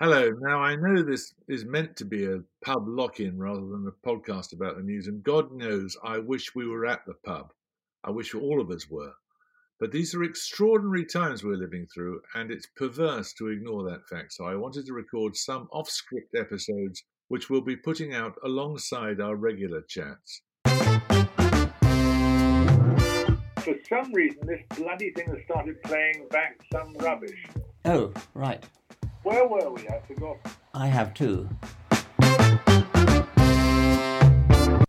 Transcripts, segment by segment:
Hello. Now, I know this is meant to be a pub lock in rather than a podcast about the news, and God knows I wish we were at the pub. I wish all of us were. But these are extraordinary times we're living through, and it's perverse to ignore that fact. So I wanted to record some off script episodes, which we'll be putting out alongside our regular chats. For some reason, this bloody thing has started playing back some rubbish. Oh, right. Where were we? I forgot. I have too.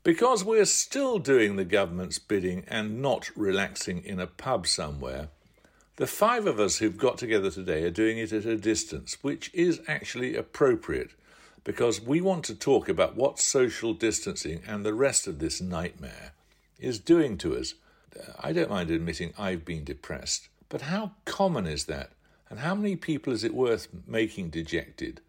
Because we're still doing the government's bidding and not relaxing in a pub somewhere, the five of us who've got together today are doing it at a distance, which is actually appropriate because we want to talk about what social distancing and the rest of this nightmare is doing to us. I don't mind admitting I've been depressed, but how common is that? And how many people is it worth making dejected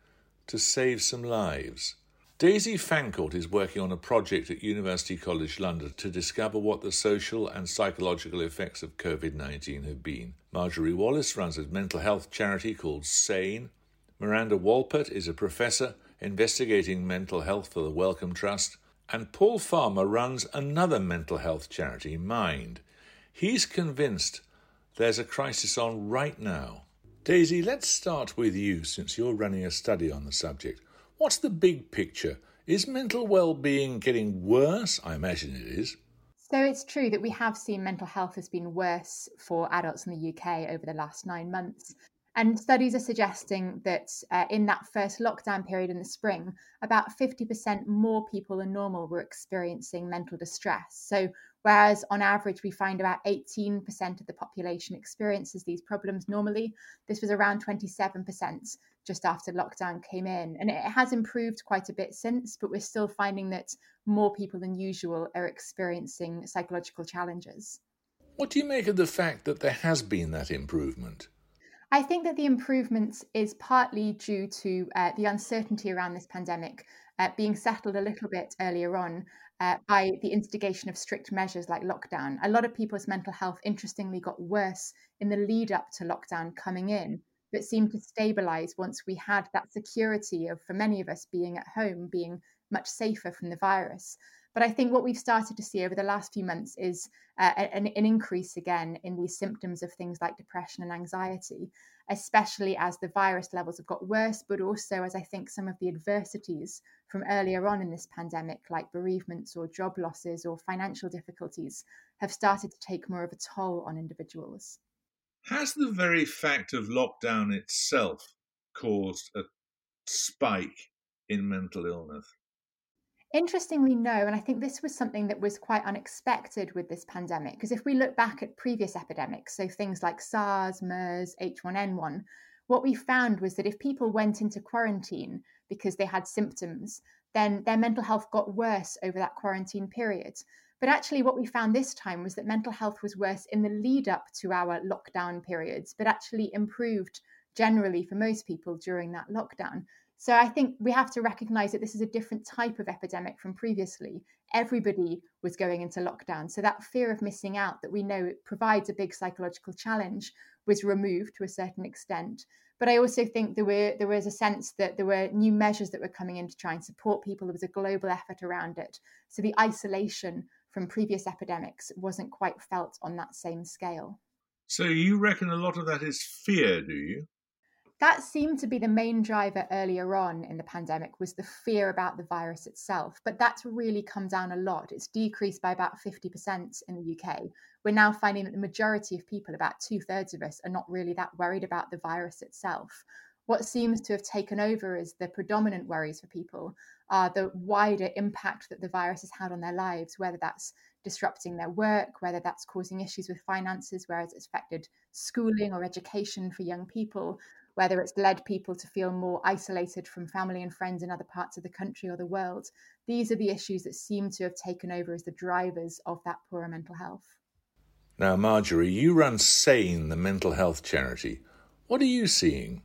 to save some lives? Daisy Fancourt is working on a project at University College London to discover what the social and psychological effects of COVID 19 have been. Marjorie Wallace runs a mental health charity called SANE. Miranda Wolpert is a professor investigating mental health for the Wellcome Trust. And Paul Farmer runs another mental health charity, Mind. He's convinced there's a crisis on right now. Daisy, let's start with you since you're running a study on the subject. What's the big picture? Is mental well-being getting worse? I imagine it is. So it's true that we have seen mental health has been worse for adults in the UK over the last nine months. And studies are suggesting that uh, in that first lockdown period in the spring, about 50% more people than normal were experiencing mental distress. So, whereas on average we find about 18% of the population experiences these problems normally, this was around 27% just after lockdown came in. And it has improved quite a bit since, but we're still finding that more people than usual are experiencing psychological challenges. What do you make of the fact that there has been that improvement? I think that the improvements is partly due to uh, the uncertainty around this pandemic uh, being settled a little bit earlier on uh, by the instigation of strict measures like lockdown. A lot of people's mental health, interestingly, got worse in the lead up to lockdown coming in but seemed to stabilize once we had that security of, for many of us, being at home, being much safer from the virus. But I think what we've started to see over the last few months is uh, an, an, increase again in these symptoms of things like depression and anxiety, especially as the virus levels have got worse, but also as I think some of the adversities from earlier on in this pandemic, like bereavements or job losses or financial difficulties, have started to take more of a toll on individuals. Has the very fact of lockdown itself caused a spike in mental illness? Interestingly, no. And I think this was something that was quite unexpected with this pandemic. Because if we look back at previous epidemics, so things like SARS, MERS, H1N1, what we found was that if people went into quarantine because they had symptoms, then their mental health got worse over that quarantine period. But actually, what we found this time was that mental health was worse in the lead up to our lockdown periods, but actually improved generally for most people during that lockdown. So I think we have to recognize that this is a different type of epidemic from previously. Everybody was going into lockdown. So that fear of missing out that we know provides a big psychological challenge was removed to a certain extent. But I also think there were there was a sense that there were new measures that were coming in to try and support people. There was a global effort around it. So the isolation from previous epidemics wasn't quite felt on that same scale. So you reckon a lot of that is fear, do you? That seemed to be the main driver earlier on in the pandemic was the fear about the virus itself but that's really come down a lot. It's decreased by about 50% in the uk we're now finding that the majority of people about two-thirds of us are not really that worried about the virus itself. What seems to have taken over as the predominant worries for people are the wider impact that the virus has had on their lives whether that's disrupting their work whether that's causing issues with finances whereas it's affected schooling or education for young people whether it's led people to feel more isolated from family and friends in other parts of the country or the world. These are the issues that seem to have taken over as the drivers of that poorer mental health. Now, Marjorie, you run SANE, the mental health charity. What are you seeing?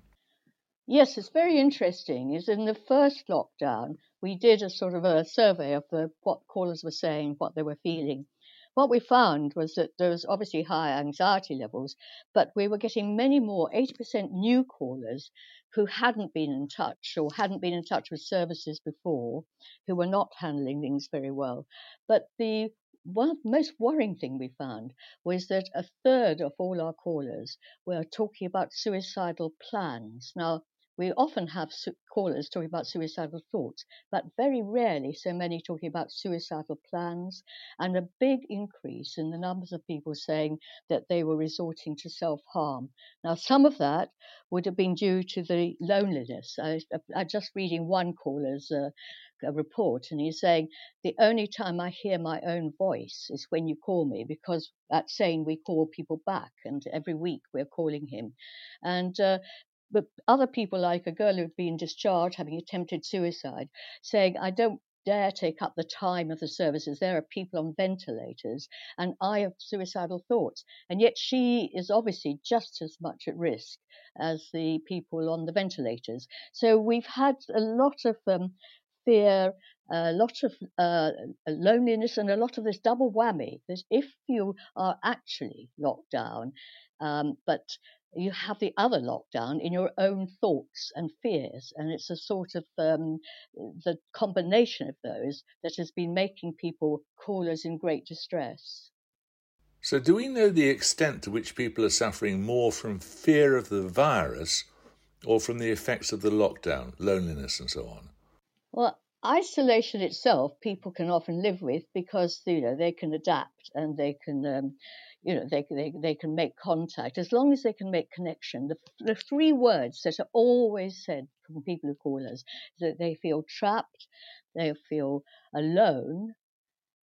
Yes, it's very interesting. Is in the first lockdown, we did a sort of a survey of the, what callers were saying, what they were feeling. What we found was that there was obviously high anxiety levels, but we were getting many more, 80% new callers who hadn't been in touch or hadn't been in touch with services before, who were not handling things very well. But the one most worrying thing we found was that a third of all our callers were talking about suicidal plans. Now, we often have callers talking about suicidal thoughts, but very rarely so many talking about suicidal plans, and a big increase in the numbers of people saying that they were resorting to self harm. Now, some of that would have been due to the loneliness. I, I just reading one caller's uh, report, and he's SANE the only time I hear my own voice is when you call me, because at saying we call people back, and every week we're calling him, and uh, but other people, like a girl who'd been discharged having attempted suicide, saying, I don't dare take up the time of the services. There are people on ventilators, and I have suicidal thoughts. And yet she is obviously just as much at risk as the people on the ventilators. So we've had a lot of um, fear, a lot of uh, loneliness, and a lot of this double whammy. That if you are actually locked down, um, but you have the other lockdown in your own thoughts and fears. And it's a sort of um, the combination of those that has been making people call us in great distress. So, do we know the extent to which people are suffering more from fear of the virus or from the effects of the lockdown, loneliness, and so on? Well, isolation itself, people can often live with because you know they can adapt and they can um, you know they, they, they can make contact. As long as they can make connection the, the three words that are always said from people who call us that they feel trapped they feel alone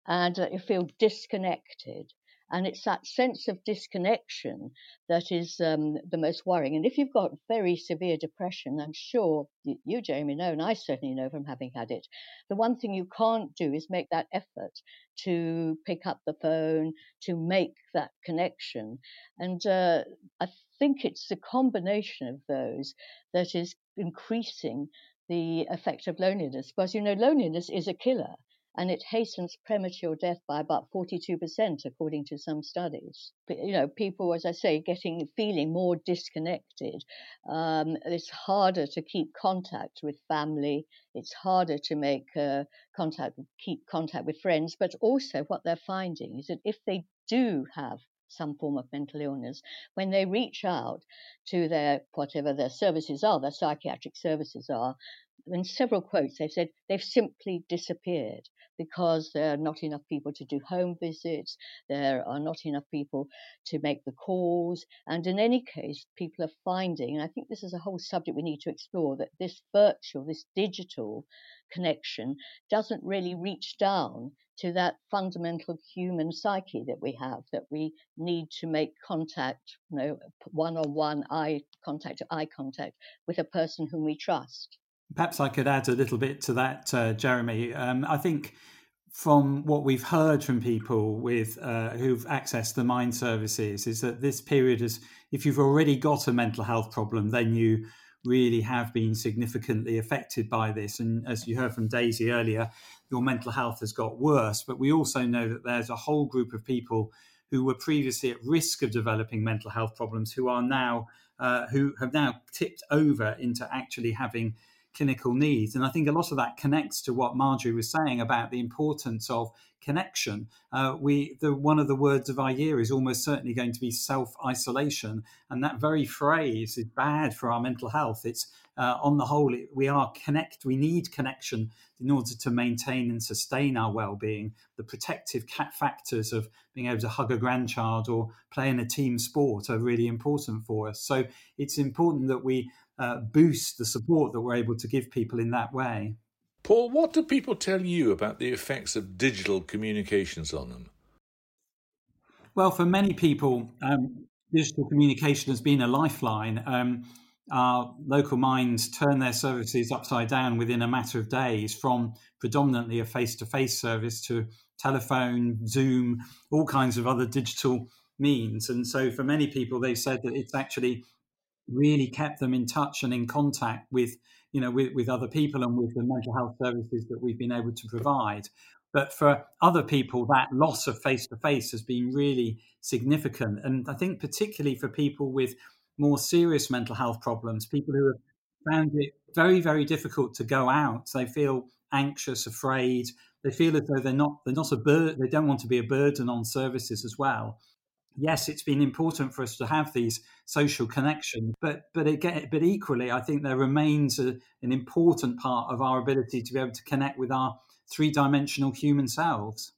and they feel disconnected and it's that sense of disconnection that is um, the most worrying. And if you've got very severe depression, I'm sure you, Jamie, know, and I certainly know from having had it, the one thing you can't do is make that effort to pick up the phone, to make that connection. And uh, I think it's the combination of those that is increasing the effect of loneliness. Because, you know, loneliness is a killer and it hastens premature death by about 42%, according to some studies. You know, people, as I say, getting feeling more disconnected. Um, it's harder to keep contact with family. It's harder to make uh, contact, keep contact with friends. But also, what they're finding is that if they do have some form of mental illness, when they reach out to their whatever their services are, their psychiatric services are, in several quotes they've said they've simply disappeared because there are not enough people to do home visits, there are not enough people to make the calls, and in any case, people are finding, and I think this is a whole subject we need to explore, that this virtual, this digital connection doesn't really reach down to that fundamental human psyche that we have, that we need to make contact, you know, one on one eye contact to eye contact with a person whom we trust. Perhaps I could add a little bit to that, uh, Jeremy. Um, I think from what we've heard from people with uh, who've accessed the mind services is that this period is if you've already got a mental health problem then you really have been significantly affected by this and as you heard from daisy earlier your mental health has got worse but we also know that there's a whole group of people who were previously at risk of developing mental health problems who are now uh, who have now tipped over into actually having clinical needs. And I think a lot of that connects to what Marjorie was saying about the importance of connection. Uh, we the one of the words of our year is almost certainly going to be self isolation, and that very phrase is bad for our mental health. It's uh, on the whole, we are connect. We need connection in order to maintain and sustain our well-being. The protective factors of being able to hug a grandchild or play in a team sport are really important for us. So it's important that we uh, boost the support that we're able to give people in that way. Paul, what do people tell you about the effects of digital communications on them? Well, for many people, um, digital communication has been a lifeline. Um, our local Minds turn their services upside down within a matter of days from predominantly a face to face service to telephone, Zoom, all kinds of other digital means. And so for many people, they've said that it's actually really kept them in touch and in contact with you know with, with other people and with the mental health services that we've been able to provide. But for other people that loss of face to face has been really significant. And i think particularly for people with more serious mental health problems people who have found it very very difficult to go out they feel anxious afraid. They feel as though they're not they're not a burden they don't want to be a burden on services as well yes, it's been important for us to have these social connections, but but again, but equally, I think there remains a, an important part of our ability to be able to connect with our three-dimensional human selves.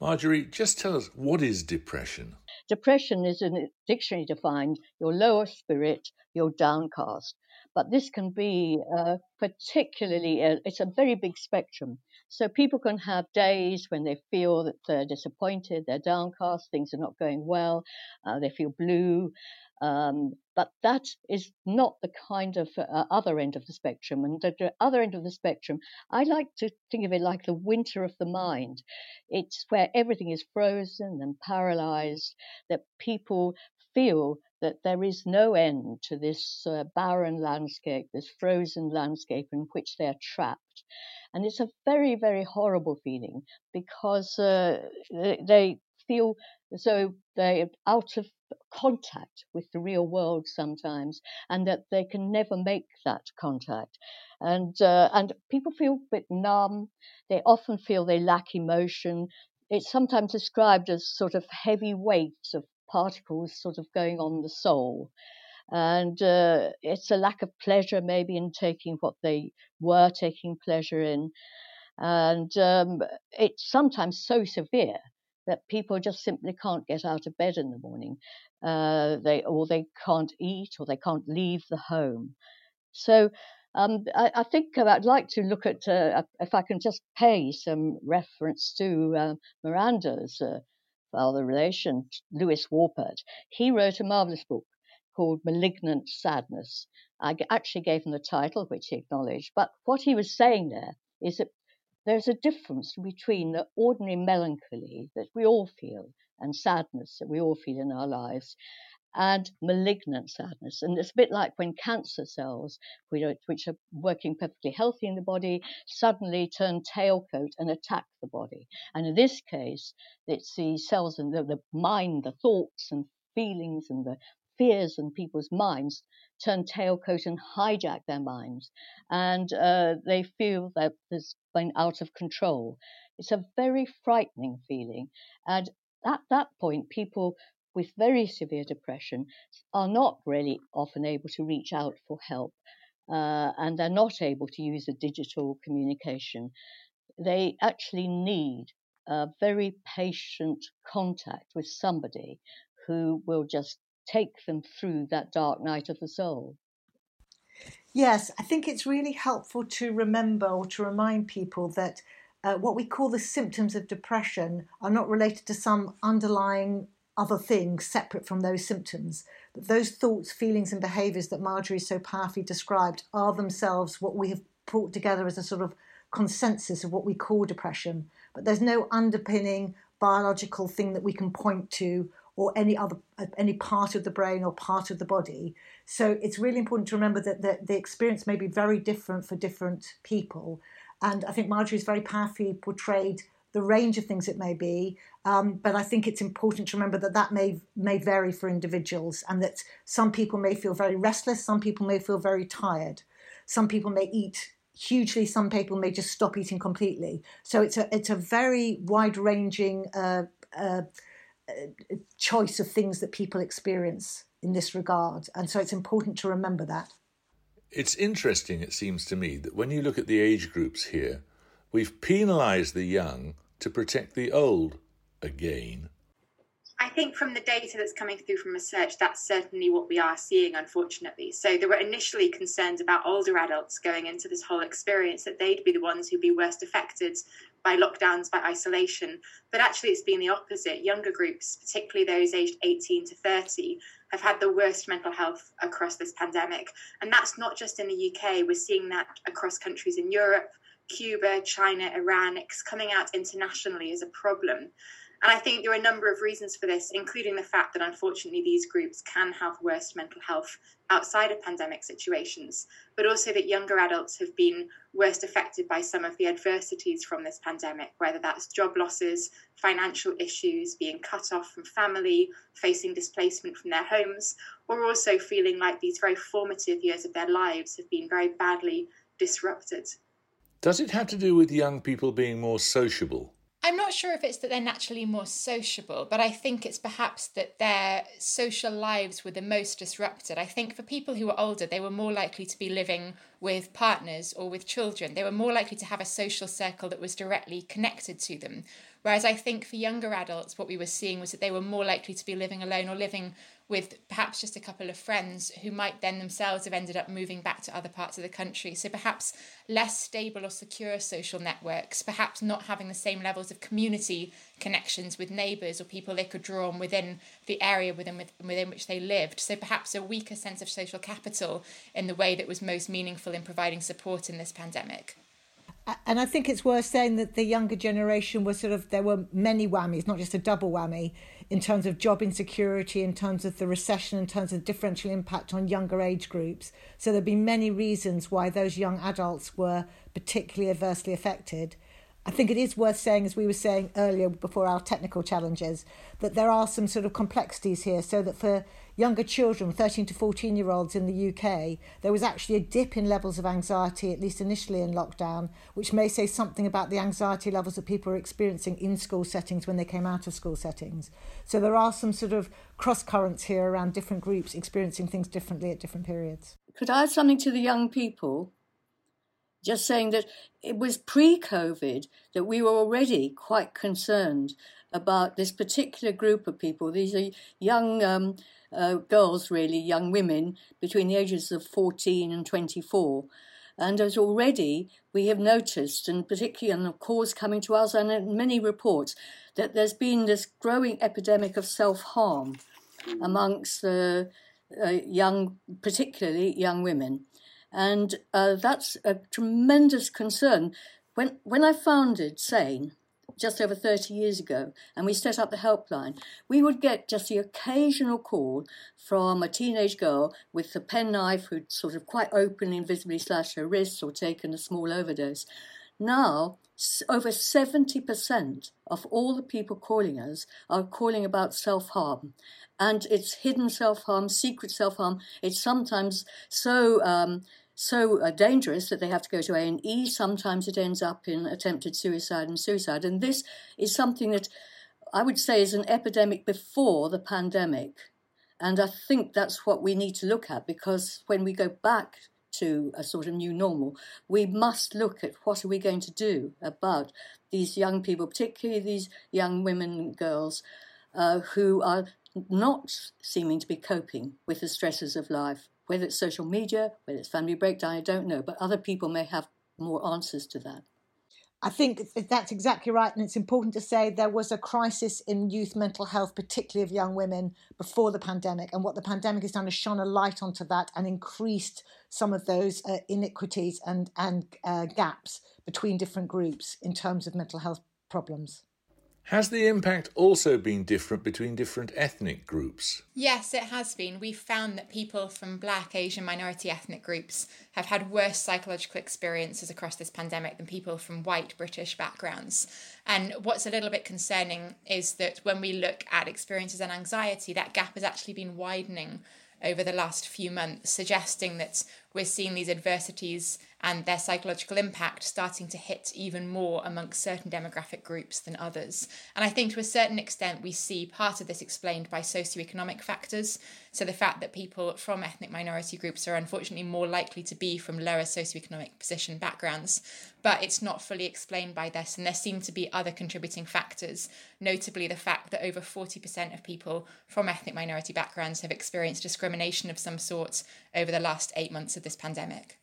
Marjorie, just tell us what is depression. Depression is in a dictionary defined your lower spirit, you're downcast. But this can be uh, particularly, uh, it's a very big spectrum. So people can have days when they feel that they're disappointed, they're downcast, things are not going well, uh, they feel blue. Um, but that is not the kind of uh, other end of the spectrum. And the other end of the spectrum, I like to think of it like the winter of the mind. It's where everything is frozen and paralyzed, that people feel that there is no end to this uh, barren landscape, this frozen landscape in which they are trapped. And it's a very, very horrible feeling because uh, they feel as though they're out of contact with the real world sometimes, and that they can never make that contact. And uh, and people feel a bit numb. They often feel they lack emotion. It's sometimes described as sort of heavy weights of particles sort of going on the soul. And uh, it's a lack of pleasure, maybe, in taking what they were taking pleasure in. And um, it's sometimes so severe that people just simply can't get out of bed in the morning. Uh, they or they can't eat or they can't leave the home. So um, I, I, think I'd like to look at uh, if I can just pay some reference to uh, Miranda's uh, father relation, Lewis Wolpert, he wrote a marvelous book called Malignant Sadness. I actually gave him the title, which he acknowledged. But what he was saying there is that there's a difference between the ordinary melancholy that we all feel and sadness that we all feel in our lives and malignant sadness. And it's a bit like when cancer cells, which are working perfectly healthy in the body, suddenly turn tailcoat and attack the body. And in this case, it's the cells in the, the mind, the thoughts and feelings and the fears in people's minds turn tailcoat and hijack their minds. And uh, they feel that there's been out of control. It's a very frightening feeling. And at that point, people with very severe depression are not really often able to reach out for help uh, and they're not able to use a digital communication. They actually need a very patient contact with somebody who will just take them through that dark night of the soul. Yes, I think it's really helpful to remember or to remind people that uh, what we call the symptoms of depression are not related to some underlying other things separate from those symptoms. That those thoughts, feelings, and behaviours that Marjorie so powerfully described are themselves what we have brought together as a sort of consensus of what we call depression. But there's no underpinning biological thing that we can point to or any other any part of the brain or part of the body. So it's really important to remember that the, the experience may be very different for different people. And I think Marjorie's very powerfully portrayed the range of things it may be. Um, but I think it's important to remember that that may may vary for individuals, and that some people may feel very restless, some people may feel very tired, some people may eat hugely. Some people may just stop eating completely. So it's a it's a very wide ranging uh, uh, uh, choice of things that people experience in this regard, and so it's important to remember that. It's interesting, it seems to me, that when you look at the age groups here, we've penalised the young to protect the old again. I think from the data that's coming through from research, that's certainly what we are seeing, unfortunately. So there were initially concerns about older adults going into this whole experience that they'd be the ones who'd be worst affected by lockdowns, by isolation. But actually, it's been the opposite. Younger groups, particularly those aged 18 to 30, have had the worst mental health across this pandemic. And that's not just in the UK, we're seeing that across countries in Europe, Cuba, China, Iran. It's coming out internationally as a problem. And I think there are a number of reasons for this, including the fact that unfortunately these groups can have worse mental health outside of pandemic situations, but also that younger adults have been worst affected by some of the adversities from this pandemic, whether that's job losses, financial issues, being cut off from family, facing displacement from their homes, or also feeling like these very formative years of their lives have been very badly disrupted. Does it have to do with young people being more sociable? I'm not sure if it's that they're naturally more sociable, but I think it's perhaps that their social lives were the most disrupted. I think for people who were older, they were more likely to be living with partners or with children. They were more likely to have a social circle that was directly connected to them. Whereas I think for younger adults, what we were seeing was that they were more likely to be living alone or living with perhaps just a couple of friends who might then themselves have ended up moving back to other parts of the country. So perhaps less stable or secure social networks, perhaps not having the same levels of community connections with neighbours or people they could draw on within the area within within which they lived. So perhaps a weaker sense of social capital in the way that was most meaningful in providing support in this pandemic. And I think it's worth saying that the younger generation was sort of there were many whammies, not just a double whammy in terms of job insecurity, in terms of the recession, in terms of differential impact on younger age groups. So there'd be many reasons why those young adults were particularly adversely affected. I think it is worth saying, as we were saying earlier before our technical challenges, that there are some sort of complexities here. So that for younger children, 13 to 14 year olds in the UK, there was actually a dip in levels of anxiety, at least initially in lockdown, which may say something about the anxiety levels that people are experiencing in school settings when they came out of school settings. So there are some sort of cross currents here around different groups experiencing things differently at different periods. Could I add something to the young people? just saying that it was pre COVID that we were already quite concerned about this particular group of people. These are young um, uh, girls, really, young women between the ages of 14 and 24. And as already we have noticed, and particularly on the calls coming to us and in many reports, that there's been this growing epidemic of self harm amongst the uh, young, particularly young women and uh, that's a tremendous concern. When when I founded Sane just over 30 years ago and we set up the helpline, we would get just the occasional call from a teenage girl with a penknife who'd sort of quite openly and visibly slashed her wrists or taken a small overdose. Now, over 70% of all the people calling us are calling about self harm. And it's hidden self harm, secret self harm. It's sometimes so. Um, so uh, dangerous that they have to go to A&E. Sometimes it ends up in attempted suicide and suicide. And this is something that I would say is an epidemic before the pandemic. And I think that's what we need to look at because when we go back to a sort of new normal, we must look at what are we going to do about these young people, particularly these young women and girls uh, who are not seeming to be coping with the stresses of life. Whether it's social media, whether it's family breakdown, I don't know, but other people may have more answers to that. I think that's exactly right. And it's important to say there was a crisis in youth mental health, particularly of young women, before the pandemic. And what the pandemic has done is shone a light onto that and increased some of those uh, inequities and, and uh, gaps between different groups in terms of mental health problems. Has the impact also been different between different ethnic groups? Yes, it has been. We've found that people from black, Asian, minority ethnic groups have had worse psychological experiences across this pandemic than people from white British backgrounds. And what's a little bit concerning is that when we look at experiences and anxiety, that gap has actually been widening over the last few months, suggesting that we're seeing these adversities and their psychological impact starting to hit even more amongst certain demographic groups than others. And I think to a certain extent, we see part of this explained by socioeconomic factors. So the fact that people from ethnic minority groups are unfortunately more likely to be from lower socioeconomic position backgrounds, but it's not fully explained by this. And there seem to be other contributing factors, notably the fact that over 40% of people from ethnic minority backgrounds have experienced discrimination of some sort over the last eight months of this pandemic.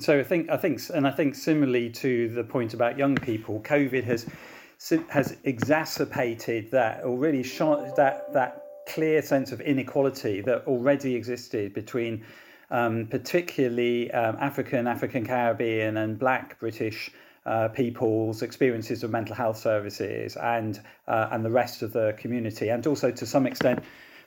So I think I think and I think similarly to the point about young people, COVID has has exacerbated that already shot that that clear sense of inequality that already existed between um, particularly um, African, African Caribbean, and Black British uh, people's experiences of mental health services and uh, and the rest of the community, and also to some extent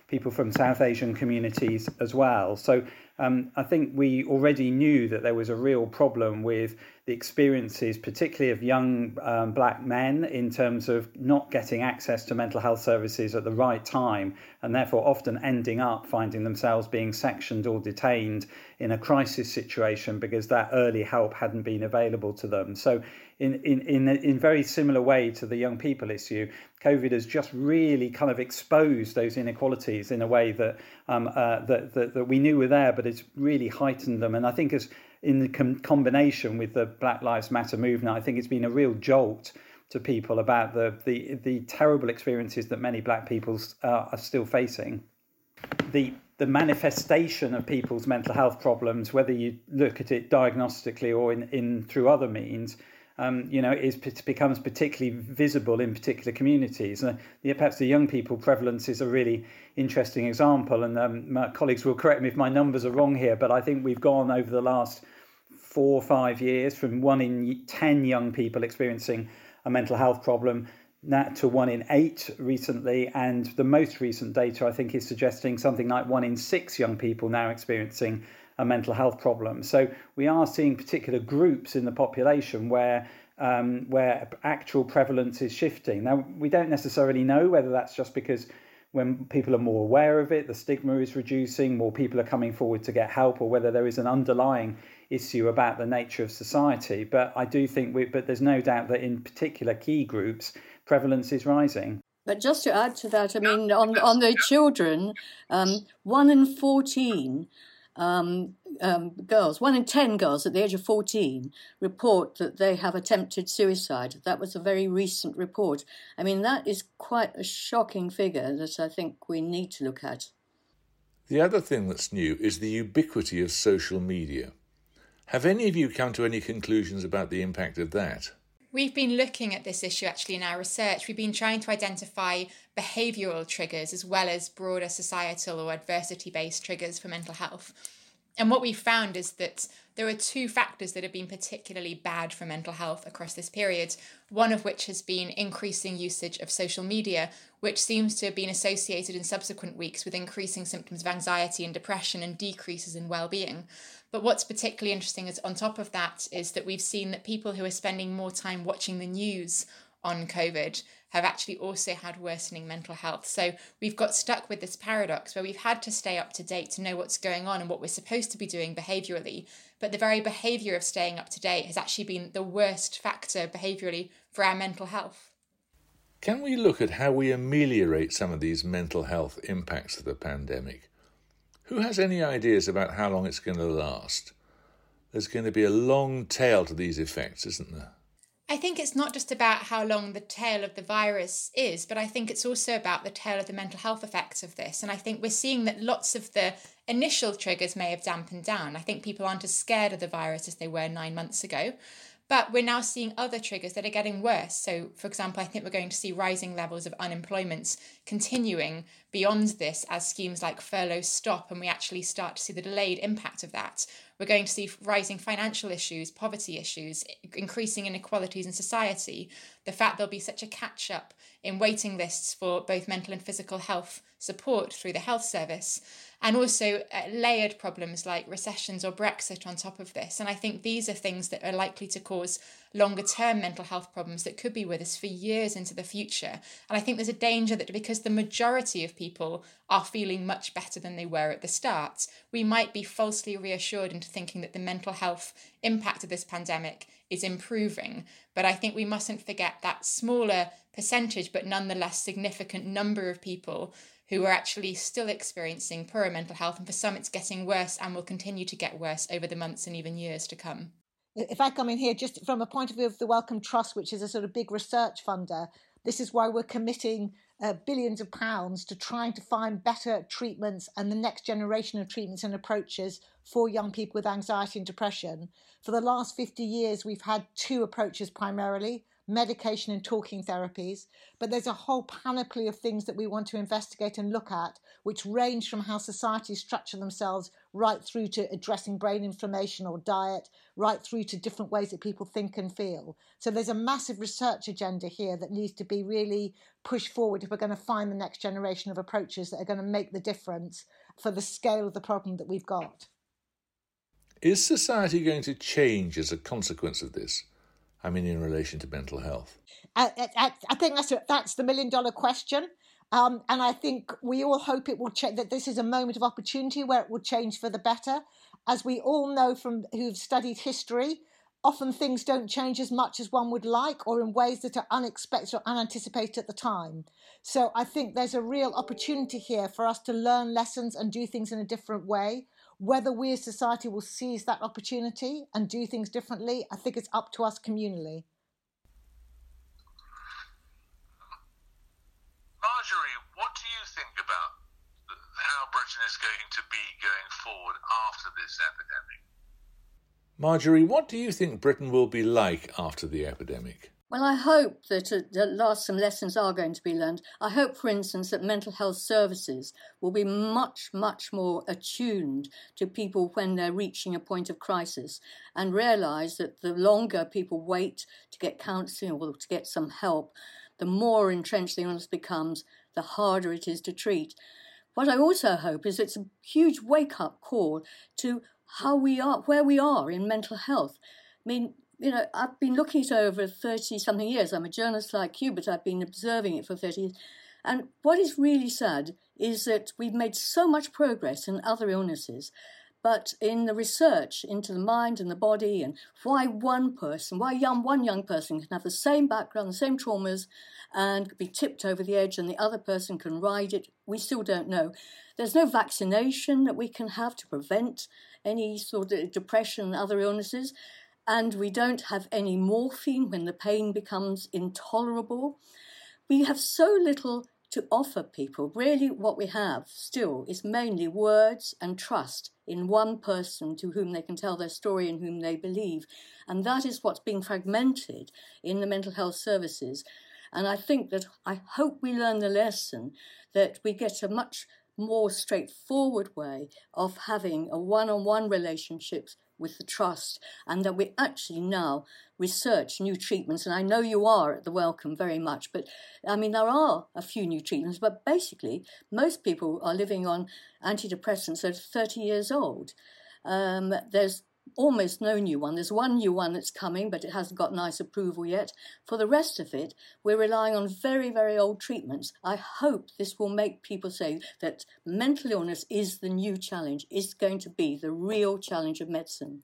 people from South Asian communities as well. So um, I think we already knew that there was a real problem with the experiences, particularly of young um, black men, in terms of not getting access to mental health services at the right time, and therefore often ending up finding themselves being sectioned or detained in a crisis situation because that early help hadn't been available to them. So, in in in in very similar way to the young people issue, COVID has just really kind of exposed those inequalities in a way that um, uh, that, that that we knew were there, but it's really heightened them. And I think as in the com- combination with the Black Lives Matter movement, I think it's been a real jolt to people about the the, the terrible experiences that many black people uh, are still facing. The the manifestation of people's mental health problems, whether you look at it diagnostically or in, in through other means, um, you know, is becomes particularly visible in particular communities. Uh, perhaps the young people prevalence is a really interesting example, and um, my colleagues will correct me if my numbers are wrong here, but I think we've gone over the last four or five years from one in ten young people experiencing a mental health problem that to one in eight recently, and the most recent data I think is suggesting something like one in six young people now experiencing a mental health problem. So we are seeing particular groups in the population where um, where actual prevalence is shifting. Now we don't necessarily know whether that's just because when people are more aware of it, the stigma is reducing, more people are coming forward to get help, or whether there is an underlying issue about the nature of society. But I do think, we, but there's no doubt that in particular key groups, prevalence is rising. But just to add to that, I mean, on on the children, um, one in fourteen um, um, girls, one in ten girls at the age of 14, report that they have attempted suicide. That was a very recent report. I mean, that is quite a shocking figure that I think we need to look at. The other thing that's new is the ubiquity of social media. Have any of you come to any conclusions about the impact of that? We've been looking at this issue actually in our research. We've been trying to identify behavioural triggers as well as broader societal or adversity based triggers for mental health. And what we found is that there are two factors that have been particularly bad for mental health across this period, one of which has been increasing usage of social media, which seems to have been associated in subsequent weeks with increasing symptoms of anxiety and depression and decreases in well-being. But what's particularly interesting is on top of that is that we've seen that people who are spending more time watching the news on COVID have actually also had worsening mental health. So we've got stuck with this paradox where we've had to stay up to date to know what's going on and what we're supposed to be doing behaviorally. But the very behavior of staying up to date has actually been the worst factor behaviorally for our mental health. Can we look at how we ameliorate some of these mental health impacts of the pandemic? Who has any ideas about how long it's going to last? There's going to be a long tail to these effects, isn't there? I think it's not just about how long the tail of the virus is, but I think it's also about the tail of the mental health effects of this. And I think we're seeing that lots of the initial triggers may have dampened down. I think people aren't as scared of the virus as they were nine months ago. But we're now seeing other triggers that are getting worse. So, for example, I think we're going to see rising levels of unemployment continuing beyond this as schemes like furlough stop and we actually start to see the delayed impact of that. We're going to see rising financial issues, poverty issues, increasing inequalities in society. The fact there'll be such a catch up in waiting lists for both mental and physical health support through the health service and also uh, layered problems like recessions or Brexit on top of this. And I think these are things that are likely to cause longer term mental health problems that could be with us for years into the future. And I think there's a danger that because the majority of people are feeling much better than they were at the start. We might be falsely reassured into thinking that the mental health impact of this pandemic is improving. But I think we mustn't forget that smaller percentage, but nonetheless significant number of people who are actually still experiencing poorer mental health. And for some, it's getting worse and will continue to get worse over the months and even years to come. If I come in here just from a point of view of the Wellcome Trust, which is a sort of big research funder, this is why we're committing uh, billions of pounds to trying to find better treatments and the next generation of treatments and approaches for young people with anxiety and depression. For the last 50 years, we've had two approaches primarily medication and talking therapies, but there's a whole panoply of things that we want to investigate and look at, which range from how societies structure themselves right through to addressing brain inflammation or diet, right through to different ways that people think and feel. So there's a massive research agenda here that needs to be really pushed forward if we're going to find the next generation of approaches that are going to make the difference for the scale of the problem that we've got. Is society going to change as a consequence of this? I mean, in relation to mental health? I, I, I think that's that's the million dollar question. Um, and I think we all hope it will change. That this is a moment of opportunity where it will change for the better. As we all know from who've studied history, often things don't change as much as one would like, or in ways that are unexpected or unanticipated at the time. So I think there's a real opportunity here for us to learn lessons and do things in a different way. Whether we as society will seize that opportunity and do things differently, I think it's up to us communally. Marjorie, what do you think about how Britain is going to be going forward after this epidemic? Marjorie, what do you think Britain will be like after the epidemic? Well, I hope that uh, at last some lessons are going to be learned. I hope, for instance, that mental health services will be much, much more attuned to people when they're reaching a point of crisis and realise that the longer people wait to get counselling or to get some help, the more entrenched the illness becomes, the harder it is to treat. What I also hope is it's a huge wake up call to how we are, where we are in mental health. I mean, you know, I've been looking at it over 30 something years. I'm a journalist like you, but I've been observing it for 30 years. And what is really sad is that we've made so much progress in other illnesses, but in the research into the mind and the body and why one person, why young, one young person can have the same background, the same traumas, and be tipped over the edge, and the other person can ride it, we still don't know. There's no vaccination that we can have to prevent any sort of depression and other illnesses and we don't have any morphine when the pain becomes intolerable. We have so little to offer people. Really, what we have still is mainly words and trust in one person to whom they can tell their story and whom they believe. And that is what's being fragmented in the mental health services. And I think that I hope we learn the lesson that we get a much more straightforward way of having a one on one relationships with the trust and that we actually now research new treatments. And I know you are at the Wellcome very much but I mean there are a few new treatments but basically most people are living on antidepressants are 30 years old. Um, there's almost no new one. There's one new one that's coming, but it hasn't got NICE approval yet. For the rest of it, we're relying on very, very old treatments. I hope this will make people say that mental illness is the new challenge, is going to be the real challenge of medicine.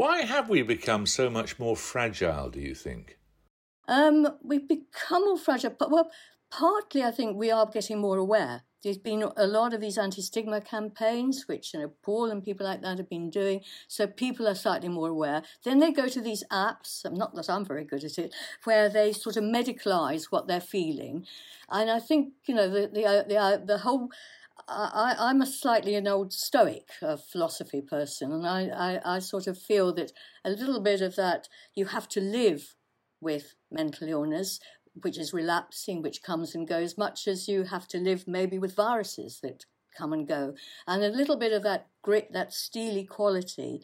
Why have we become so much more fragile, do you think? Um, we've become more fragile, but well, partly I think we are getting more aware. There's been a lot of these anti-stigma campaigns, which you know Paul and people like that have been doing, so people are slightly more aware. Then they go to these apps. Not that I'm very good at it, where they sort of medicalise what they're feeling, and I think you know the the uh, the, uh, the whole. I, I'm a slightly an old Stoic uh, philosophy person, and I, I, I sort of feel that a little bit of that you have to live with mental illness, which is relapsing, which comes and goes, much as you have to live maybe with viruses that come and go. And a little bit of that grit, that steely quality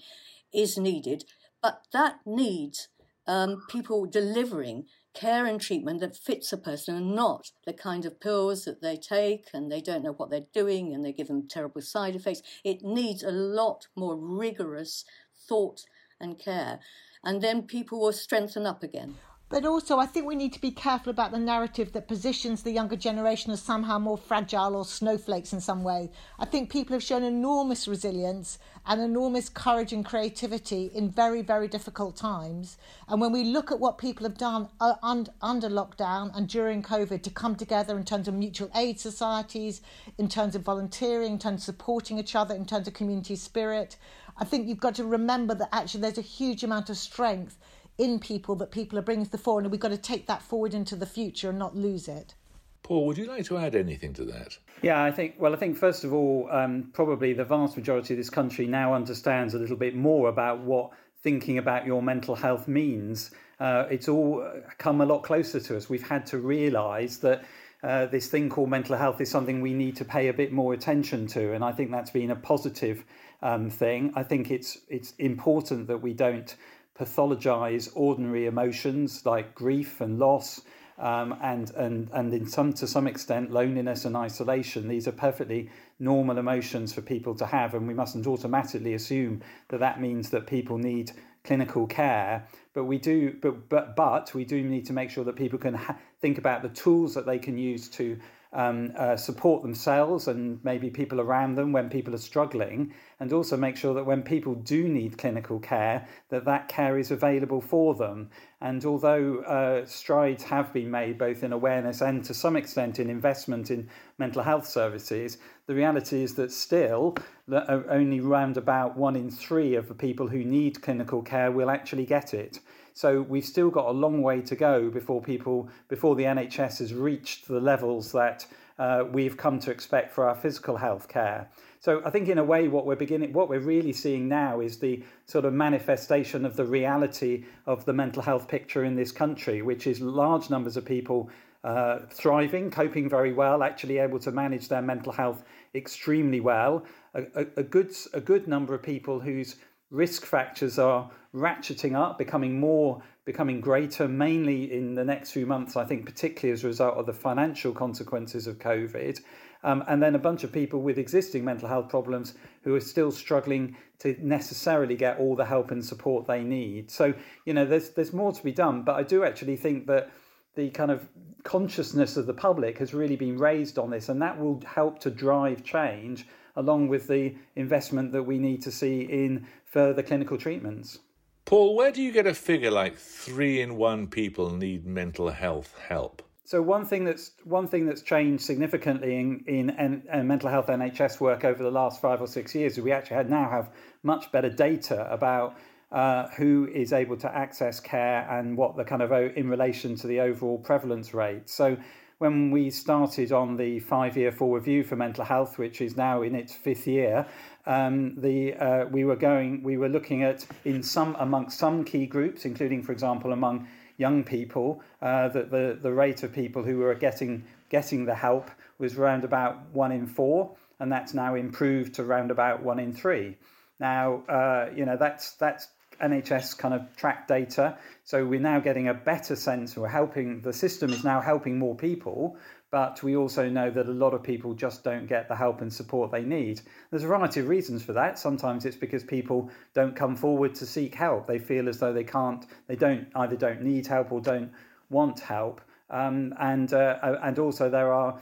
is needed, but that needs um, people delivering care and treatment that fits a person and not the kind of pills that they take and they don't know what they're doing and they give them terrible side effects. It needs a lot more rigorous thought and care. And then people will strengthen up again. But also, I think we need to be careful about the narrative that positions the younger generation as somehow more fragile or snowflakes in some way. I think people have shown enormous resilience and enormous courage and creativity in very, very difficult times. And when we look at what people have done uh, under lockdown and during COVID to come together in terms of mutual aid societies, in terms of volunteering, in terms of supporting each other, in terms of community spirit, I think you've got to remember that actually there's a huge amount of strength in people that people are bringing to the fore, and we've got to take that forward into the future and not lose it. Paul, would you like to add anything to that? Yeah, I think, well, I think first of all, um, probably the vast majority of this country now understands a little bit more about what thinking about your mental health means. Uh, it's all come a lot closer to us. We've had to realise that uh, this thing called mental health is something we need to pay a bit more attention to, and I think that's been a positive um, thing. I think it's it's important that we don't pathologize ordinary emotions like grief and loss. Um, and and and in some to some extent loneliness and isolation these are perfectly normal emotions for people to have and we mustn't automatically assume that that means that people need clinical care but we do but but but we do need to make sure that people can ha- think about the tools that they can use to um, uh, support themselves and maybe people around them when people are struggling, and also make sure that when people do need clinical care, that that care is available for them. And although uh, strides have been made both in awareness and to some extent in investment in mental health services, the reality is that still that only round about one in three of the people who need clinical care will actually get it. So we've still got a long way to go before people, before the NHS has reached the levels that uh, we've come to expect for our physical health care. So I think in a way what we're beginning what we're really seeing now is the sort of manifestation of the reality of the mental health picture in this country, which is large numbers of people uh, thriving, coping very well, actually able to manage their mental health extremely well. A, a, a good a good number of people whose risk factors are ratcheting up, becoming more, becoming greater, mainly in the next few months, I think, particularly as a result of the financial consequences of COVID. Um, and then a bunch of people with existing mental health problems who are still struggling to necessarily get all the help and support they need. So, you know, there's there's more to be done, but I do actually think that the kind of consciousness of the public has really been raised on this, and that will help to drive change along with the investment that we need to see in further clinical treatments. Paul, where do you get a figure like three in one people need mental health help? So one thing that's one thing that's changed significantly in in, in, in mental health NHS work over the last five or six years is we actually now have much better data about uh, who is able to access care and what the kind of in relation to the overall prevalence rate. So when we started on the five-year forward view for mental health, which is now in its fifth year, um, the uh, we were going we were looking at in some amongst some key groups, including, for example, among young people, uh, that the the rate of people who were getting getting the help was around about one in four, and that's now improved to round about one in three. Now, uh, you know that's that's NHS kind of track data. So we're now getting a better sense. We're helping, the system is now helping more people, but we also know that a lot of people just don't get the help and support they need. There's a variety of reasons for that. Sometimes it's because people don't come forward to seek help. They feel as though they can't, they don't either don't need help or don't want help. Um, and uh and also there are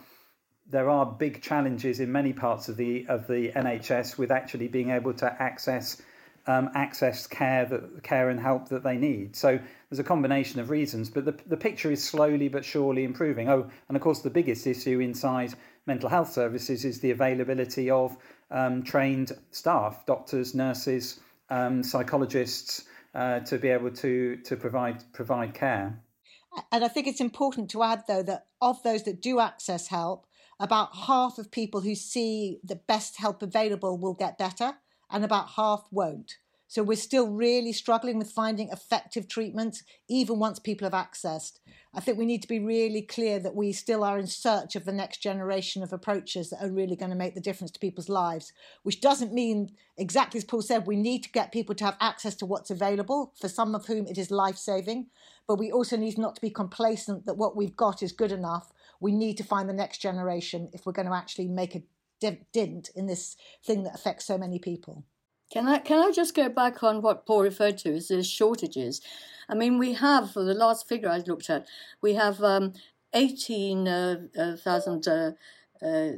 there are big challenges in many parts of the of the NHS with actually being able to access um, access care that care and help that they need. So there's a combination of reasons, but the the picture is slowly but surely improving. Oh, and of course the biggest issue inside mental health services is the availability of um, trained staff, doctors, nurses, um, psychologists, uh, to be able to to provide provide care. And I think it's important to add, though, that of those that do access help, about half of people who see the best help available will get better and about half won't. So we're still really struggling with finding effective treatments, even once people have accessed. I think we need to be really clear that we still are in search of the next generation of approaches that are really going to make the difference to people's lives, which doesn't mean, exactly as Paul said, we need to get people to have access to what's available, for some of whom it is life saving. But we also need not to be complacent that what we've got is good enough. We need to find the next generation if we're going to actually make a dent in this thing that affects so many people. Can I can I just go back on what Paul referred to as the shortages? I mean, we have for the last figure I looked at, we have um, uh, uh, thousand. Uh, uh,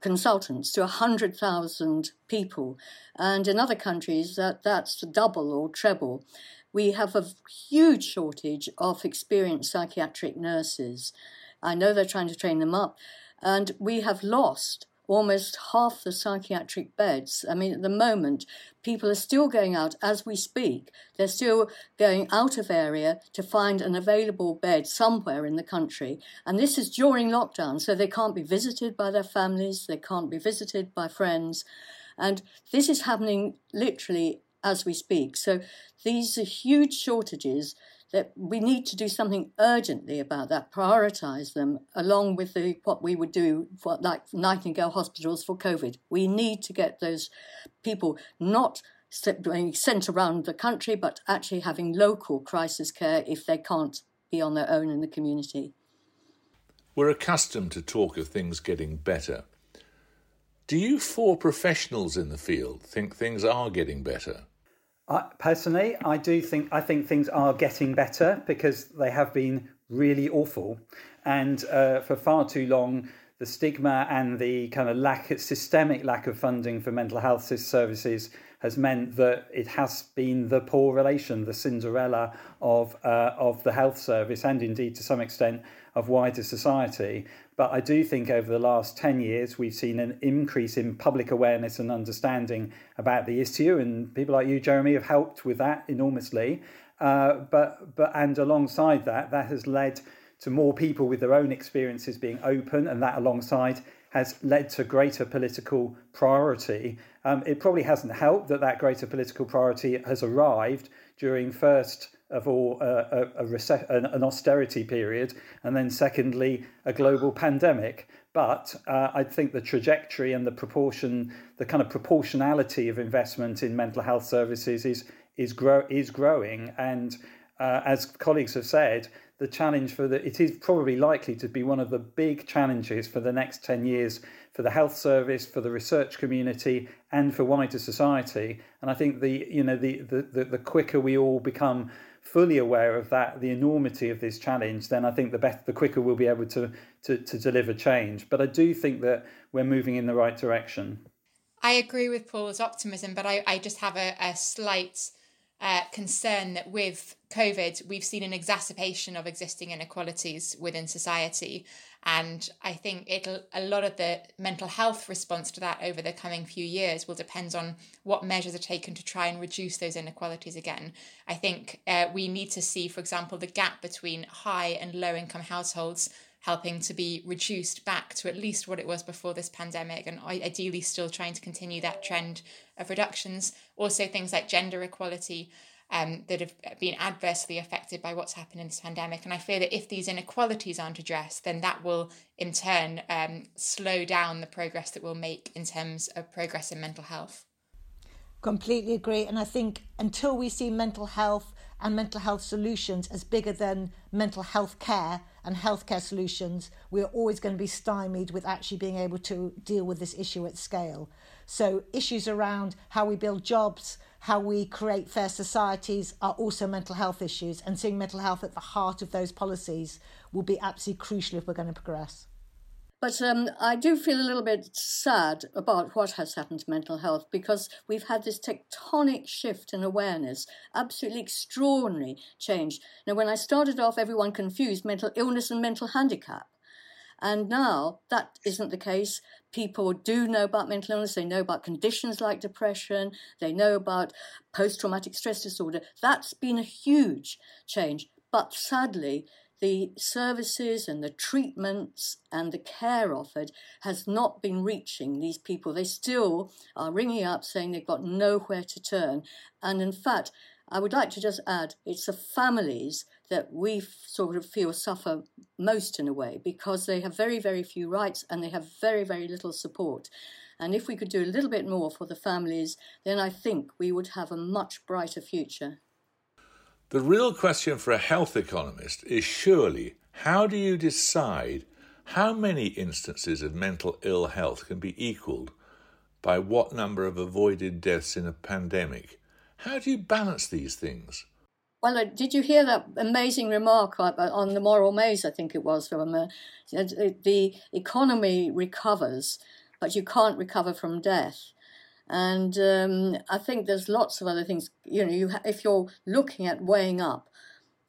consultants to 100,000 people. And in other countries, that, that's double or treble. We have a huge shortage of experienced psychiatric nurses. I know they're trying to train them up. And we have lost almost half the psychiatric beds. I mean, at the moment, people are still going out as we speak. They're still going out of area to find an available bed somewhere in the country. And this is during lockdown, so they can't be visited by their families, they can't be visited by friends. And this is happening literally as we speak. So these are huge shortages that we need to do something urgently about that, prioritise them along with the, what we would do for like Nightingale hospitals for COVID. We need to get those people not sent around the country, but actually having local crisis care if they can't be on their own in the community. We're accustomed to talk of things getting better. Do you four professionals in the field think things are getting better? I, personally, I do think I think things are getting better because they have been really awful, and uh, for far too long, the stigma and the kind of lack, systemic lack of funding for mental health services has meant that it has been the poor relation, the Cinderella of uh, of the health service, and indeed to some extent of wider society. But I do think over the last 10 years, we've seen an increase in public awareness and understanding about the issue. And people like you, Jeremy, have helped with that enormously. Uh, but, but, and alongside that, that has led to more people with their own experiences being open. And that alongside has led to greater political priority. Um, it probably hasn't helped that that greater political priority has arrived during first of all uh, a, a an, an, austerity period, and then secondly a global pandemic. But uh, I think the trajectory and the proportion, the kind of proportionality of investment in mental health services is is grow is growing, and uh, as colleagues have said, the challenge for the it is probably likely to be one of the big challenges for the next ten years for the health service, for the research community, and for wider society. And I think the you know the, the, the quicker we all become fully aware of that, the enormity of this challenge, then I think the better, the quicker we'll be able to, to, to deliver change. But I do think that we're moving in the right direction. I agree with Paul's optimism, but I, I just have a, a slight uh, concern that with COVID, we've seen an exacerbation of existing inequalities within society. And I think it'll a lot of the mental health response to that over the coming few years will depend on what measures are taken to try and reduce those inequalities again. I think uh, we need to see, for example, the gap between high and low income households helping to be reduced back to at least what it was before this pandemic and ideally still trying to continue that trend of reductions. Also, things like gender equality um, that have been adversely affected by what's happened in this pandemic. And I fear that if these inequalities aren't addressed, then that will in turn um, slow down the progress that we'll make in terms of progress in mental health. Completely agree. And I think until we see mental health and mental health solutions as bigger than mental health care and healthcare solutions, we're always going to be stymied with actually being able to deal with this issue at scale. So, issues around how we build jobs, how we create fair societies are also mental health issues, and seeing mental health at the heart of those policies will be absolutely crucial if we're going to progress. But um, I do feel a little bit sad about what has happened to mental health because we've had this tectonic shift in awareness, absolutely extraordinary change. Now, when I started off, everyone confused mental illness and mental handicap. And now that isn't the case. People do know about mental illness, they know about conditions like depression, they know about post traumatic stress disorder. That's been a huge change. But sadly, the services and the treatments and the care offered has not been reaching these people. They still are ringing up saying they've got nowhere to turn. And in fact, I would like to just add it's the families that we sort of feel suffer most in a way because they have very, very few rights and they have very, very little support. And if we could do a little bit more for the families, then I think we would have a much brighter future. The real question for a health economist is surely how do you decide how many instances of mental ill health can be equalled by what number of avoided deaths in a pandemic? How do you balance these things? Well, uh, did you hear that amazing remark on the moral maze? I think it was from uh, the economy recovers, but you can't recover from death. And um, I think there's lots of other things. You know, you ha- if you're looking at weighing up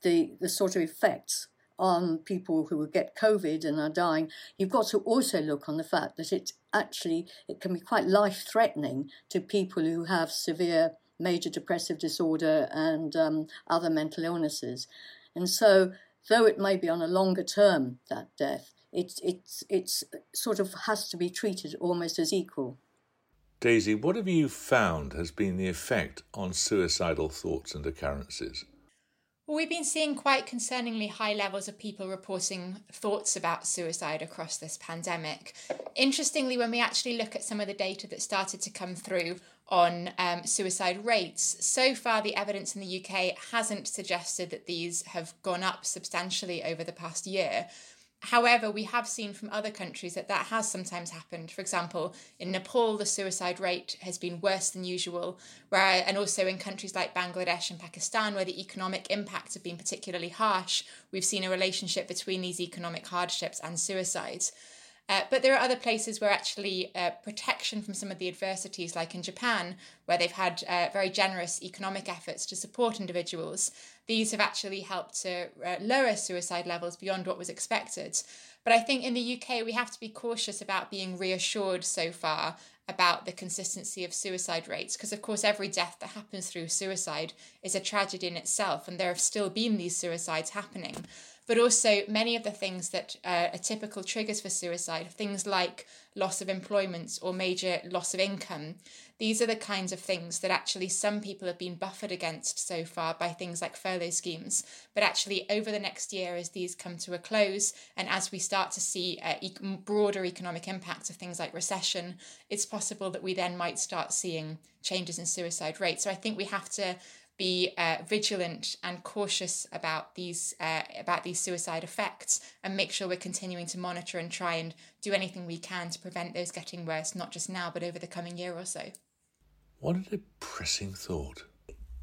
the the sort of effects on people who get COVID and are dying, you've got to also look on the fact that it actually it can be quite life threatening to people who have severe major depressive disorder and um, other mental illnesses. And so, though it may be on a longer term that death, it it's it's sort of has to be treated almost as equal. Daisy, what have you found has been the effect on suicidal thoughts and occurrences? Well, we've been seeing quite concerningly high levels of people reporting thoughts about suicide across this pandemic. Interestingly, when we actually look at some of the data that started to come through on um, suicide rates, so far the evidence in the UK hasn't suggested that these have gone up substantially over the past year. However, we have seen from other countries that that has sometimes happened. For example, in Nepal, the suicide rate has been worse than usual, where, and also in countries like Bangladesh and Pakistan, where the economic impacts have been particularly harsh, we've seen a relationship between these economic hardships and suicides. Uh, but there are other places where actually uh, protection from some of the adversities, like in Japan, where they've had uh, very generous economic efforts to support individuals, these have actually helped to uh, lower suicide levels beyond what was expected. But I think in the UK, we have to be cautious about being reassured so far about the consistency of suicide rates, because of course, every death that happens through suicide is a tragedy in itself, and there have still been these suicides happening but also many of the things that uh, are typical triggers for suicide, things like loss of employment or major loss of income. These are the kinds of things that actually some people have been buffered against so far by things like furlough schemes. But actually, over the next year, as these come to a close and as we start to see uh, broader economic impacts of things like recession, it's possible that we then might start seeing changes in suicide rates. So I think we have to be uh, vigilant and cautious about these uh, about these suicide effects and make sure we're continuing to monitor and try and do anything we can to prevent those getting worse not just now but over the coming year or so. What a depressing thought.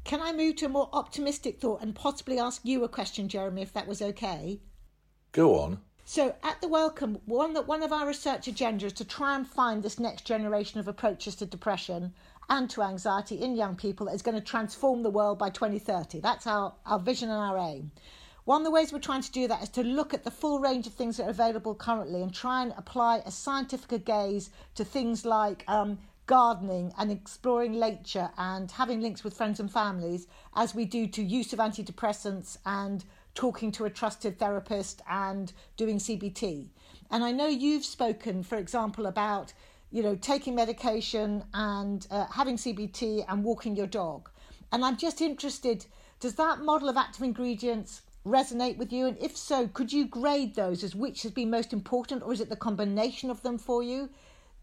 Can i move to a more optimistic thought and possibly ask you a question jeremy if that was okay? Go on. So at the Wellcome one that one of our research agenda is to try and find this next generation of approaches to depression and to anxiety in young people that is going to transform the world by 2030. That's our, our vision and our aim. One of the ways we're trying to do that is to look at the full range of things that are available currently and try and apply a scientific gaze to things like um, gardening and exploring nature and having links with friends and families as we do to use of antidepressants and talking to a trusted therapist and doing CBT. And I know you've spoken, for example, about you know, taking medication and uh, having CBT and walking your dog. And I'm just interested does that model of active ingredients resonate with you? And if so, could you grade those as which has been most important, or is it the combination of them for you?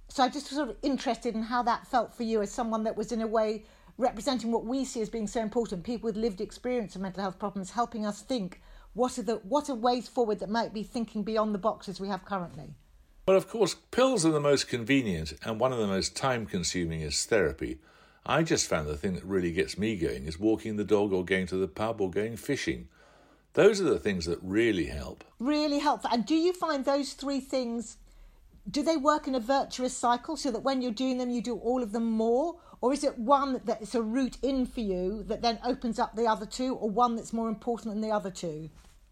so I'm just sort of interested in how that felt for you as someone that was in a way representing what we see as being so important, people with lived experience of mental health problems, helping us think what are the what are ways forward that might be thinking beyond the boxes we have currently. Well, of course, pills are the most convenient, and one of the most time consuming is therapy. I just found the thing that really gets me going is walking the dog or going to the pub or going fishing. Those are the things that really help. Really helpful. And do you find those three things do they work in a virtuous cycle so that when you're doing them you do all of them more or is it one that's a route in for you that then opens up the other two or one that's more important than the other two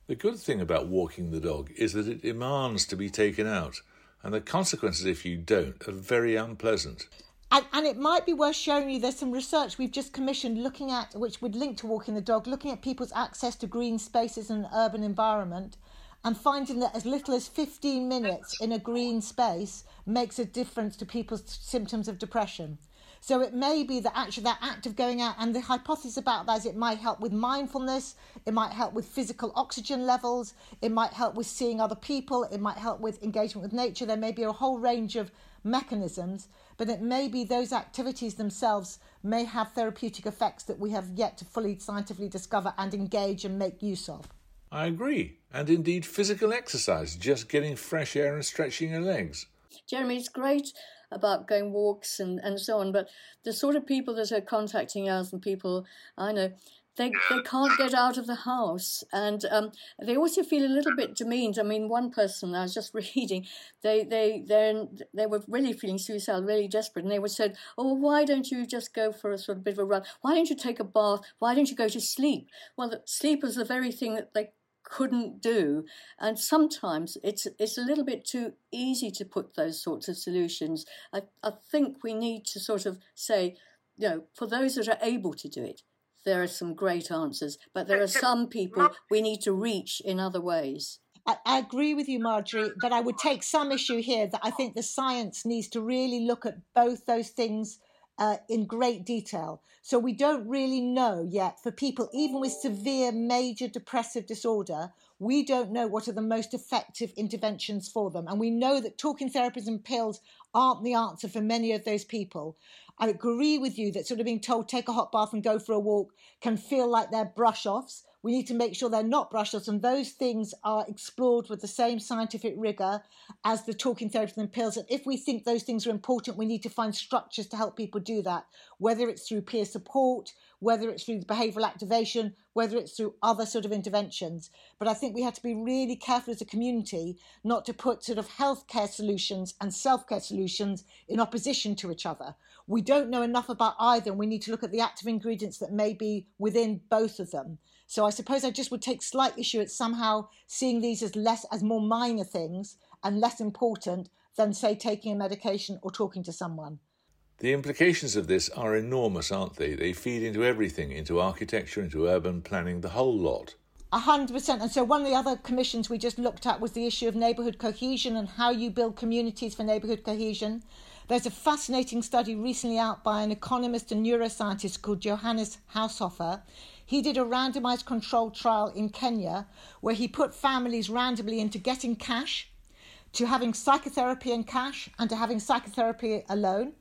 the good thing about walking the dog is that it demands to be taken out and the consequences if you don't are very unpleasant and, and it might be worth showing you there's some research we've just commissioned looking at which would link to walking the dog looking at people's access to green spaces and urban environment and finding that as little as 15 minutes in a green space makes a difference to people's symptoms of depression. So it may be that actually that act of going out, and the hypothesis about that is it might help with mindfulness, it might help with physical oxygen levels, it might help with seeing other people, it might help with engagement with nature. There may be a whole range of mechanisms, but it may be those activities themselves may have therapeutic effects that we have yet to fully scientifically discover and engage and make use of. I agree. And indeed, physical exercise, just getting fresh air and stretching your legs. Jeremy, it's great about going walks and, and so on, but the sort of people that are contacting us and people I know, they, they can't get out of the house and um, they also feel a little bit demeaned. I mean, one person I was just reading, they they they they were really feeling suicidal, really desperate, and they were said, "Oh, why don't you just go for a sort of bit of a run? Why don't you take a bath? Why don't you go to sleep?" Well, sleep is the very thing that they couldn't do. And sometimes it's it's a little bit too easy to put those sorts of solutions. I, I think we need to sort of say, you know, for those that are able to do it, there are some great answers, but there are uh, some people we need to reach in other ways. I, I, agree with you, Marjorie, but I would take some issue here that I think the science needs to really look at both those things uh, in great detail. So we don't really know yet for people, even with severe major depressive disorder, we don't know what are the most effective interventions for them. And we know that talking therapies and pills aren't the answer for many of those people. I agree with you that sort of being told take a hot bath and go for a walk can feel like they're brush offs. We need to make sure they're not brush offs, and those things are explored with the same scientific rigor as the talking therapies and pills. And if we think those things are important, we need to find structures to help people do that, whether it's through peer support, whether it's through behavioural activation, whether it's through other sort of interventions. But I think we have to be really careful as a community not to put sort of healthcare solutions and self care solutions in opposition to each other. We don't know enough about either, and we need to look at the active ingredients that may be within both of them. So I suppose I just would take slight issue at somehow seeing these as less as more minor things and less important than say taking a medication or talking to someone. The implications of this are enormous, aren't they? They feed into everything, into architecture, into urban planning, the whole lot. A hundred percent. And so one of the other commissions we just looked at was the issue of neighbourhood cohesion and how you build communities for neighbourhood cohesion. There's a fascinating study recently out by an economist and neuroscientist called Johannes Haushofer. He did a randomized controlled trial in Kenya where he put families randomly into getting cash, to having psychotherapy and cash, and to having psychotherapy alone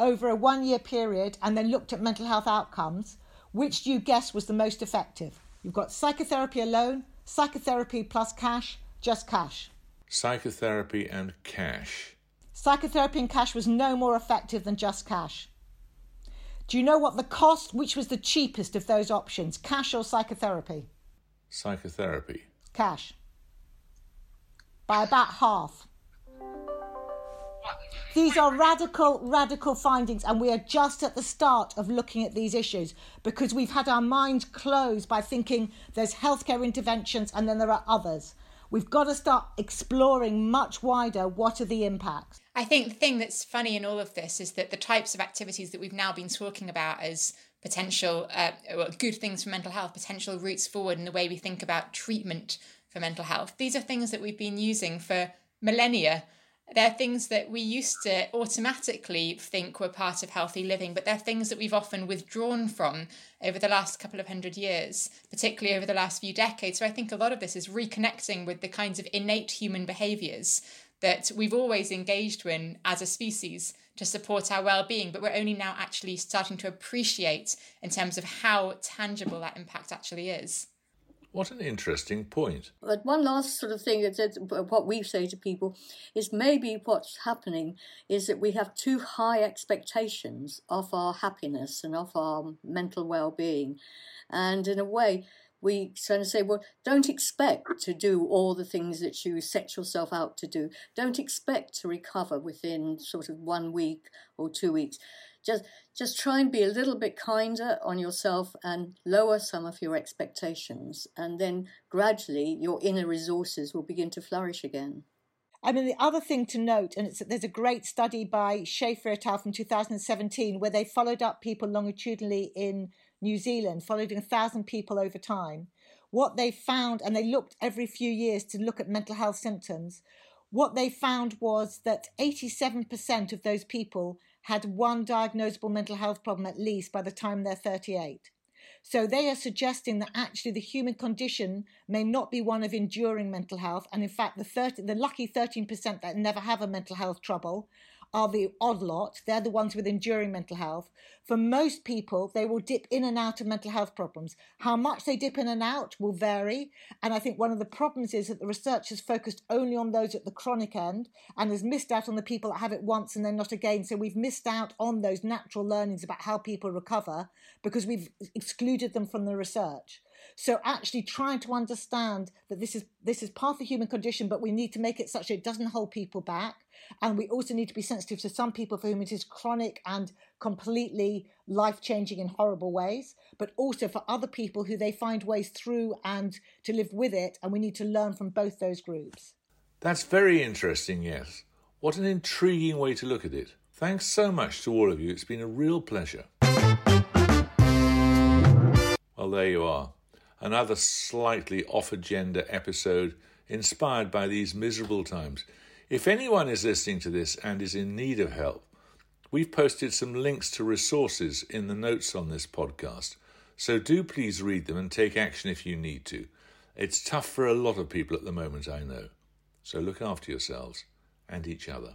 over a one year period and then looked at mental health outcomes. Which do you guess was the most effective? You've got psychotherapy alone, psychotherapy plus cash, just cash. Psychotherapy and cash. Psychotherapy and cash was no more effective than just cash. Do you know what the cost, which was the cheapest of those options, cash or psychotherapy? Psychotherapy. Cash. By about half. These are radical, radical findings, and we are just at the start of looking at these issues because we've had our minds closed by thinking there's healthcare interventions and then there are others. We've got to start exploring much wider what are the impacts. I think the thing that's funny in all of this is that the types of activities that we've now been talking about as potential uh, good things for mental health, potential routes forward in the way we think about treatment for mental health, these are things that we've been using for millennia they're things that we used to automatically think were part of healthy living, but they're things that we've often withdrawn from over the last couple of hundred years, particularly over the last few decades. So I think a lot of this is reconnecting with the kinds of innate human behaviors that we've always engaged in as a species to support our well-being but we're only now actually starting to appreciate in terms of how tangible that impact actually is what an interesting point. But one last sort of thing that what we say to people is maybe what's happening is that we have too high expectations of our happiness and of our mental well-being, and in a way, we kind of say, well, don't expect to do all the things that you set yourself out to do. Don't expect to recover within sort of one week or two weeks. Just just try and be a little bit kinder on yourself and lower some of your expectations, and then gradually your inner resources will begin to flourish again. I mean, the other thing to note, and there's a great study by Schaefer et al. from 2017 where they followed up people longitudinally in New Zealand, followed a thousand people over time. What they found, and they looked every few years to look at mental health symptoms, what they found was that 87% of those people had one diagnosable mental health problem at least by the time they're 38. So they are suggesting that actually the human condition may not be one of enduring mental health. And in fact, the 30, the lucky 13% that never have a mental health trouble are the odd lot. They're the ones with enduring mental health. For most people, they will dip in and out of mental health problems. How much they dip in and out will vary. And I think one of the problems is that the research has focused only on those at the chronic end and has missed out on the people that have it once and then not again. So we've missed out on those natural learnings about how people recover because we've excluded them from the research. So actually trying to understand that this is this is part of the human condition, but we need to make it such that it doesn't hold people back. And we also need to be sensitive to some people for whom it is chronic and completely life changing in horrible ways, but also for other people who they find ways through and to live with it. And we need to learn from both those groups. That's very interesting, yes. What an intriguing way to look at it. Thanks so much to all of you. It's been a real pleasure. Well, there you are another slightly off agenda episode inspired by these miserable times. If anyone is listening to this and is in need of help, we've posted some links to resources in the notes on this podcast, so do please read them and take action if you need to. It's tough for a lot of people at the moment, I know. So look after yourselves and each other.